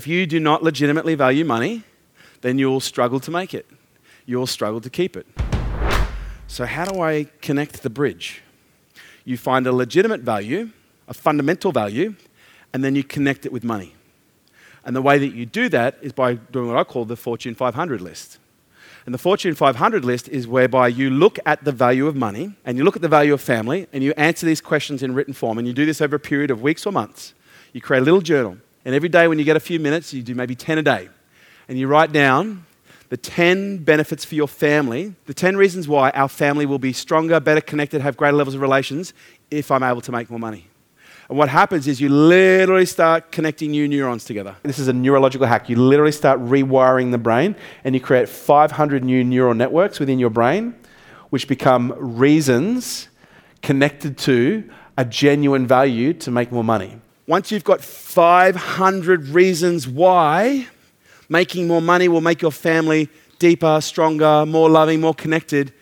If you do not legitimately value money, then you'll struggle to make it. You'll struggle to keep it. So, how do I connect the bridge? You find a legitimate value, a fundamental value, and then you connect it with money. And the way that you do that is by doing what I call the Fortune 500 list. And the Fortune 500 list is whereby you look at the value of money and you look at the value of family and you answer these questions in written form. And you do this over a period of weeks or months. You create a little journal. And every day when you get a few minutes, you do maybe 10 a day. And you write down the 10 benefits for your family, the 10 reasons why our family will be stronger, better connected, have greater levels of relations if I'm able to make more money. And what happens is you literally start connecting new neurons together. This is a neurological hack. You literally start rewiring the brain and you create 500 new neural networks within your brain, which become reasons connected to a genuine value to make more money. Once you've got 500 reasons why making more money will make your family deeper, stronger, more loving, more connected,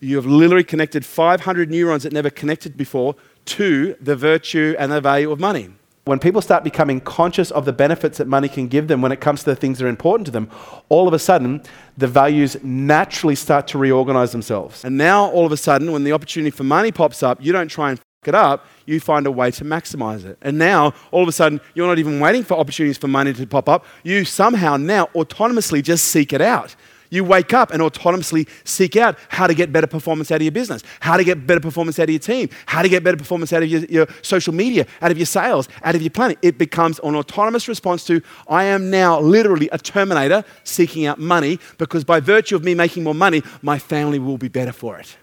you have literally connected 500 neurons that never connected before to the virtue and the value of money. When people start becoming conscious of the benefits that money can give them when it comes to the things that are important to them, all of a sudden, the values naturally start to reorganize themselves. And now, all of a sudden, when the opportunity for money pops up, you don't try and it up, you find a way to maximize it. And now, all of a sudden, you're not even waiting for opportunities for money to pop up. You somehow now autonomously just seek it out. You wake up and autonomously seek out how to get better performance out of your business, how to get better performance out of your team, how to get better performance out of your, your social media, out of your sales, out of your planning. It becomes an autonomous response to, I am now literally a terminator seeking out money because by virtue of me making more money, my family will be better for it.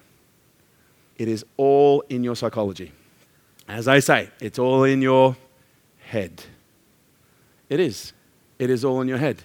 It is all in your psychology. As I say, it's all in your head. It is. It is all in your head.